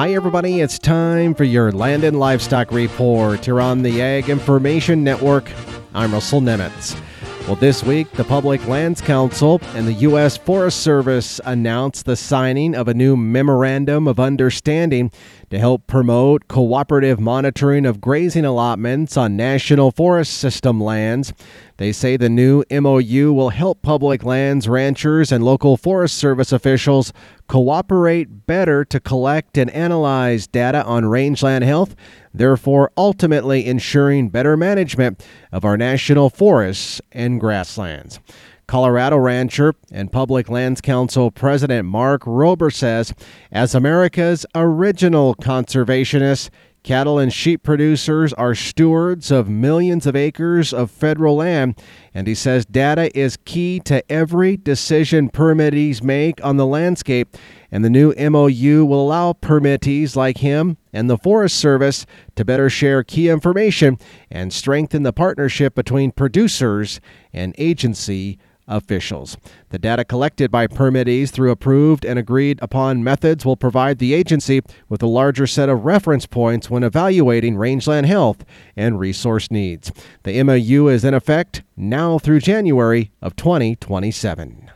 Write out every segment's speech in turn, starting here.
Hi, everybody. It's time for your Land and Livestock Report here on the Ag Information Network. I'm Russell Nemetz. Well, this week, the Public Lands Council and the U.S. Forest Service announced the signing of a new Memorandum of Understanding to help promote cooperative monitoring of grazing allotments on National Forest System lands. They say the new MOU will help public lands ranchers and local Forest Service officials cooperate better to collect and analyze data on rangeland health, therefore ultimately ensuring better management of our national forests and grasslands. Colorado rancher and Public Lands Council President Mark Roeber says, as America's original conservationists, Cattle and sheep producers are stewards of millions of acres of federal land, and he says data is key to every decision permittees make on the landscape. And the new MOU will allow permittees like him and the Forest Service to better share key information and strengthen the partnership between producers and agency officials. The data collected by permittees through approved and agreed upon methods will provide the agency with a larger set of reference points when evaluating rangeland health and resource needs. The MOU is in effect now through January of 2027.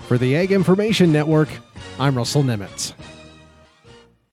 For the Ag Information Network, I'm Russell Nemetz.